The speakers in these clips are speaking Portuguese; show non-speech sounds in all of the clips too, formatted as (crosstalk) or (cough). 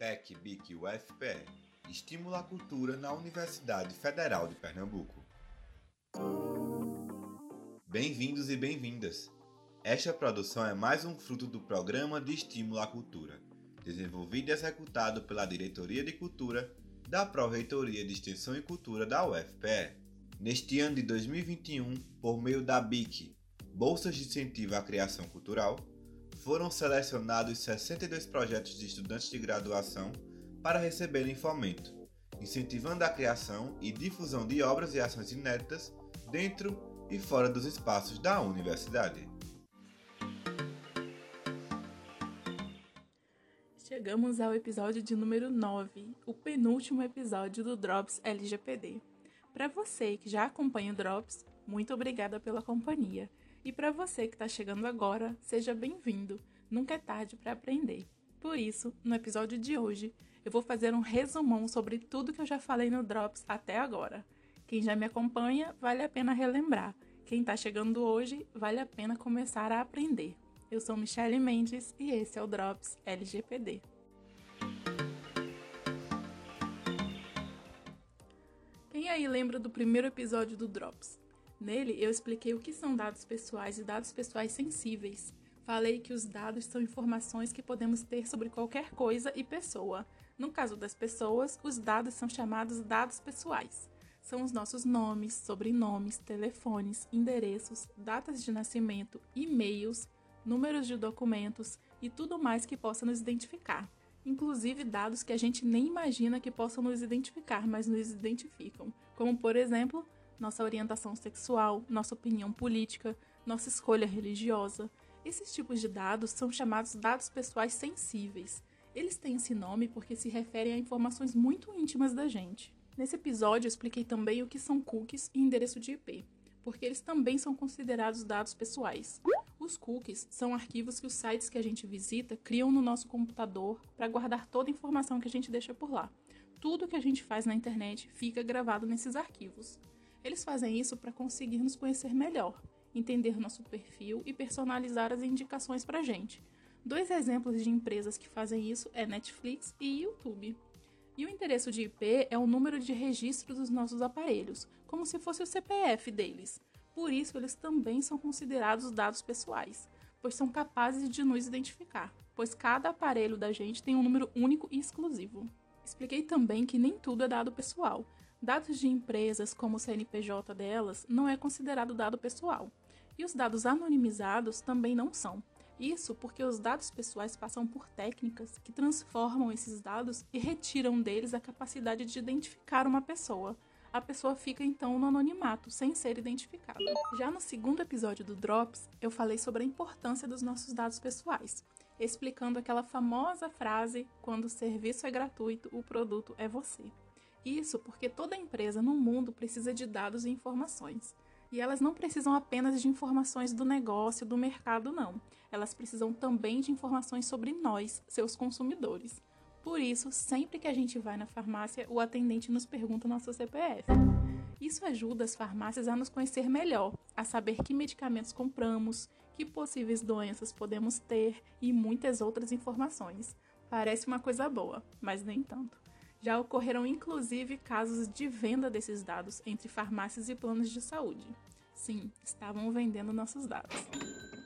PEC BIC UFPE Estimula a Cultura na Universidade Federal de Pernambuco. Bem-vindos e bem-vindas! Esta produção é mais um fruto do Programa de Estímulo à Cultura, desenvolvido e executado pela Diretoria de Cultura da Pró-Reitoria de Extensão e Cultura da UFPE. Neste ano de 2021, por meio da BIC, Bolsas de Incentivo à Criação Cultural, foram selecionados 62 projetos de estudantes de graduação para receberem fomento, incentivando a criação e difusão de obras e ações inéditas dentro e fora dos espaços da universidade. Chegamos ao episódio de número 9, o penúltimo episódio do Drops LGPD. Para você que já acompanha o Drops, muito obrigada pela companhia. E para você que está chegando agora, seja bem-vindo. Nunca é tarde para aprender. Por isso, no episódio de hoje, eu vou fazer um resumão sobre tudo que eu já falei no Drops até agora. Quem já me acompanha, vale a pena relembrar. Quem está chegando hoje, vale a pena começar a aprender. Eu sou Michelle Mendes e esse é o Drops LGPD. Quem aí lembra do primeiro episódio do Drops? Nele eu expliquei o que são dados pessoais e dados pessoais sensíveis. Falei que os dados são informações que podemos ter sobre qualquer coisa e pessoa, no caso das pessoas, os dados são chamados dados pessoais. São os nossos nomes, sobrenomes, telefones, endereços, datas de nascimento, e-mails, números de documentos e tudo mais que possa nos identificar. Inclusive dados que a gente nem imagina que possam nos identificar, mas nos identificam, como por exemplo, nossa orientação sexual, nossa opinião política, nossa escolha religiosa. Esses tipos de dados são chamados dados pessoais sensíveis eles têm esse nome porque se referem a informações muito íntimas da gente. Nesse episódio eu expliquei também o que são cookies e endereço de IP, porque eles também são considerados dados pessoais. Os cookies são arquivos que os sites que a gente visita criam no nosso computador para guardar toda a informação que a gente deixa por lá. Tudo que a gente faz na internet fica gravado nesses arquivos. Eles fazem isso para conseguir nos conhecer melhor, entender nosso perfil e personalizar as indicações para a gente. Dois exemplos de empresas que fazem isso é Netflix e YouTube. E o endereço de IP é o número de registro dos nossos aparelhos, como se fosse o CPF deles. Por isso, eles também são considerados dados pessoais, pois são capazes de nos identificar, pois cada aparelho da gente tem um número único e exclusivo. Expliquei também que nem tudo é dado pessoal. Dados de empresas, como o CNPJ delas, não é considerado dado pessoal. E os dados anonimizados também não são. Isso porque os dados pessoais passam por técnicas que transformam esses dados e retiram deles a capacidade de identificar uma pessoa. A pessoa fica então no anonimato, sem ser identificada. Já no segundo episódio do Drops, eu falei sobre a importância dos nossos dados pessoais, explicando aquela famosa frase: quando o serviço é gratuito, o produto é você. Isso porque toda empresa no mundo precisa de dados e informações. E elas não precisam apenas de informações do negócio, do mercado, não. Elas precisam também de informações sobre nós, seus consumidores. Por isso, sempre que a gente vai na farmácia, o atendente nos pergunta nosso CPF. Isso ajuda as farmácias a nos conhecer melhor, a saber que medicamentos compramos, que possíveis doenças podemos ter e muitas outras informações. Parece uma coisa boa, mas nem tanto. Já ocorreram inclusive casos de venda desses dados entre farmácias e planos de saúde. Sim, estavam vendendo nossos dados.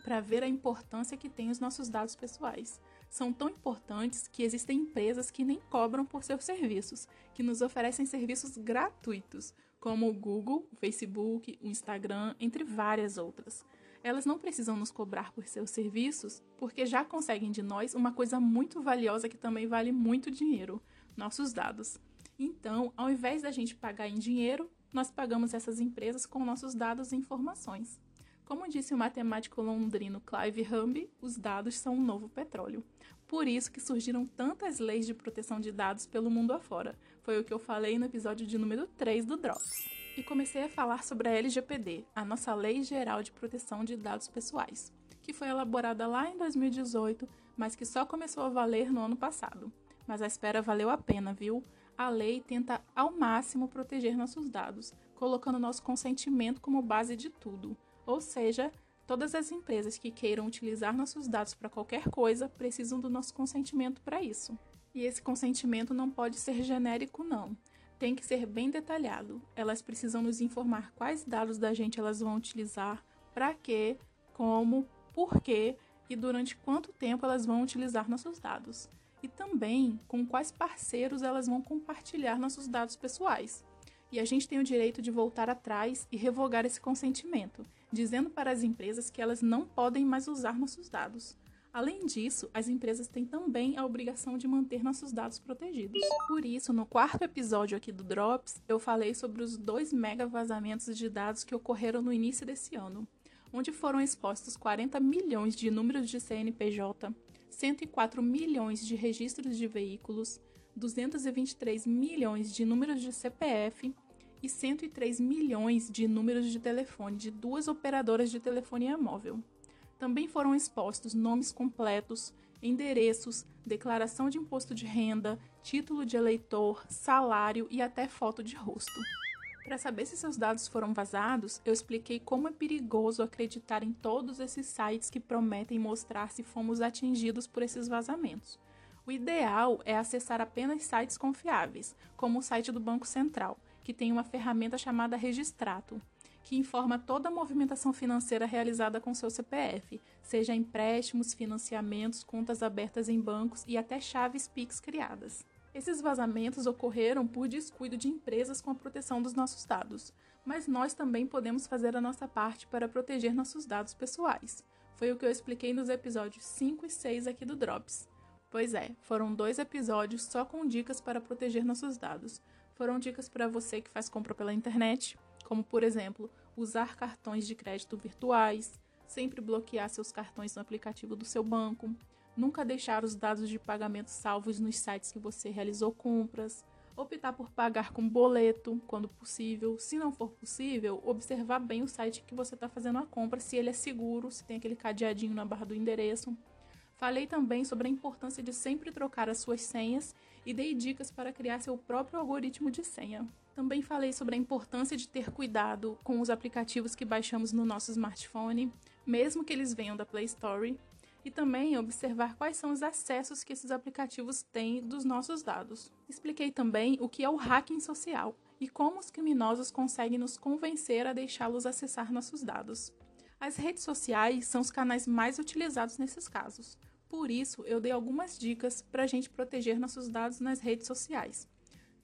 Para ver a importância que têm os nossos dados pessoais. São tão importantes que existem empresas que nem cobram por seus serviços, que nos oferecem serviços gratuitos, como o Google, o Facebook, o Instagram, entre várias outras. Elas não precisam nos cobrar por seus serviços, porque já conseguem de nós uma coisa muito valiosa que também vale muito dinheiro, nossos dados. Então, ao invés da gente pagar em dinheiro, nós pagamos essas empresas com nossos dados e informações. Como disse o matemático londrino Clive Humby, os dados são um novo petróleo. Por isso que surgiram tantas leis de proteção de dados pelo mundo afora. Foi o que eu falei no episódio de número 3 do Drops. E comecei a falar sobre a LGPD, a nossa Lei Geral de Proteção de Dados Pessoais, que foi elaborada lá em 2018, mas que só começou a valer no ano passado mas a espera valeu a pena, viu? A lei tenta ao máximo proteger nossos dados, colocando nosso consentimento como base de tudo. Ou seja, todas as empresas que queiram utilizar nossos dados para qualquer coisa precisam do nosso consentimento para isso. E esse consentimento não pode ser genérico, não. Tem que ser bem detalhado. Elas precisam nos informar quais dados da gente elas vão utilizar, para quê, como, por quê e durante quanto tempo elas vão utilizar nossos dados. E também com quais parceiros elas vão compartilhar nossos dados pessoais. E a gente tem o direito de voltar atrás e revogar esse consentimento, dizendo para as empresas que elas não podem mais usar nossos dados. Além disso, as empresas têm também a obrigação de manter nossos dados protegidos. Por isso, no quarto episódio aqui do Drops, eu falei sobre os dois mega vazamentos de dados que ocorreram no início desse ano, onde foram expostos 40 milhões de números de CNPJ, 104 milhões de registros de veículos, 223 milhões de números de CPF e 103 milhões de números de telefone de duas operadoras de telefonia móvel. Também foram expostos nomes completos, endereços, declaração de imposto de renda, título de eleitor, salário e até foto de rosto. Para saber se seus dados foram vazados, eu expliquei como é perigoso acreditar em todos esses sites que prometem mostrar se fomos atingidos por esses vazamentos. O ideal é acessar apenas sites confiáveis, como o site do Banco Central, que tem uma ferramenta chamada Registrato, que informa toda a movimentação financeira realizada com seu CPF, seja empréstimos, financiamentos, contas abertas em bancos e até chaves Pix criadas. Esses vazamentos ocorreram por descuido de empresas com a proteção dos nossos dados, mas nós também podemos fazer a nossa parte para proteger nossos dados pessoais. Foi o que eu expliquei nos episódios 5 e 6 aqui do Drops. Pois é, foram dois episódios só com dicas para proteger nossos dados. Foram dicas para você que faz compra pela internet, como por exemplo, usar cartões de crédito virtuais, sempre bloquear seus cartões no aplicativo do seu banco, nunca deixar os dados de pagamento salvos nos sites que você realizou compras, optar por pagar com boleto quando possível. Se não for possível, observar bem o site que você está fazendo a compra, se ele é seguro, se tem aquele cadeadinho na barra do endereço. Falei também sobre a importância de sempre trocar as suas senhas e dei dicas para criar seu próprio algoritmo de senha. Também falei sobre a importância de ter cuidado com os aplicativos que baixamos no nosso smartphone, mesmo que eles venham da Play Store, e também observar quais são os acessos que esses aplicativos têm dos nossos dados. Expliquei também o que é o hacking social e como os criminosos conseguem nos convencer a deixá-los acessar nossos dados. As redes sociais são os canais mais utilizados nesses casos. Por isso, eu dei algumas dicas para a gente proteger nossos dados nas redes sociais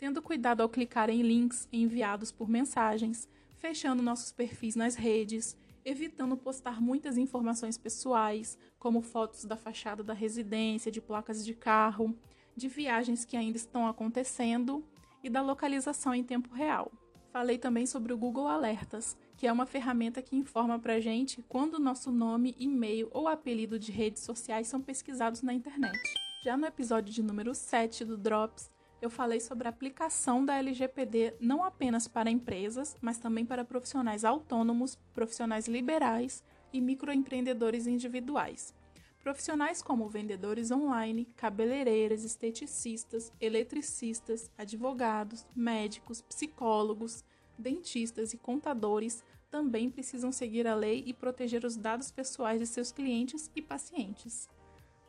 tendo cuidado ao clicar em links enviados por mensagens, fechando nossos perfis nas redes, evitando postar muitas informações pessoais, como fotos da fachada da residência, de placas de carro, de viagens que ainda estão acontecendo e da localização em tempo real. Falei também sobre o Google Alertas, que é uma ferramenta que informa para gente quando nosso nome, e-mail ou apelido de redes sociais são pesquisados na internet. Já no episódio de número 7 do Drops, eu falei sobre a aplicação da LGPD não apenas para empresas, mas também para profissionais autônomos, profissionais liberais e microempreendedores individuais. Profissionais como vendedores online, cabeleireiras, esteticistas, eletricistas, advogados, médicos, psicólogos, dentistas e contadores também precisam seguir a lei e proteger os dados pessoais de seus clientes e pacientes.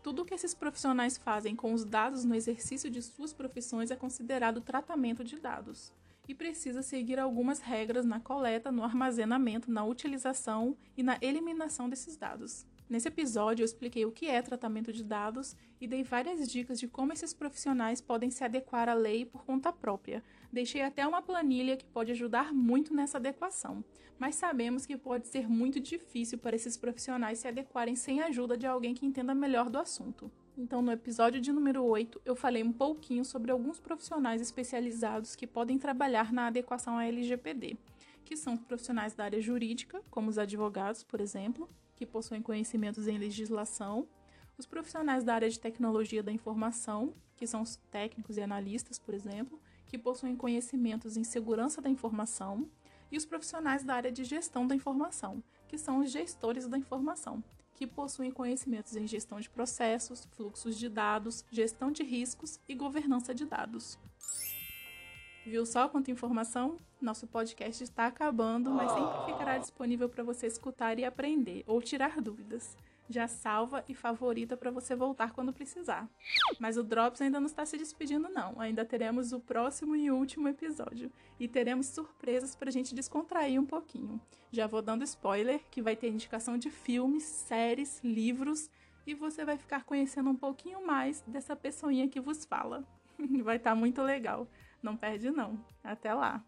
Tudo o que esses profissionais fazem com os dados no exercício de suas profissões é considerado tratamento de dados e precisa seguir algumas regras na coleta, no armazenamento, na utilização e na eliminação desses dados. Nesse episódio, eu expliquei o que é tratamento de dados e dei várias dicas de como esses profissionais podem se adequar à lei por conta própria. Deixei até uma planilha que pode ajudar muito nessa adequação, mas sabemos que pode ser muito difícil para esses profissionais se adequarem sem a ajuda de alguém que entenda melhor do assunto. Então, no episódio de número 8, eu falei um pouquinho sobre alguns profissionais especializados que podem trabalhar na adequação à LGPD, que são profissionais da área jurídica, como os advogados, por exemplo, que possuem conhecimentos em legislação, os profissionais da área de tecnologia da informação, que são os técnicos e analistas, por exemplo, que possuem conhecimentos em segurança da informação, e os profissionais da área de gestão da informação, que são os gestores da informação, que possuem conhecimentos em gestão de processos, fluxos de dados, gestão de riscos e governança de dados. Viu só quanta informação? Nosso podcast está acabando, mas sempre ficará disponível para você escutar e aprender ou tirar dúvidas. já salva e favorita para você voltar quando precisar. Mas o Drops ainda não está se despedindo não, ainda teremos o próximo e último episódio e teremos surpresas para a gente descontrair um pouquinho. Já vou dando spoiler que vai ter indicação de filmes, séries, livros e você vai ficar conhecendo um pouquinho mais dessa pessoinha que vos fala. (laughs) vai estar tá muito legal. Não perde não. Até lá.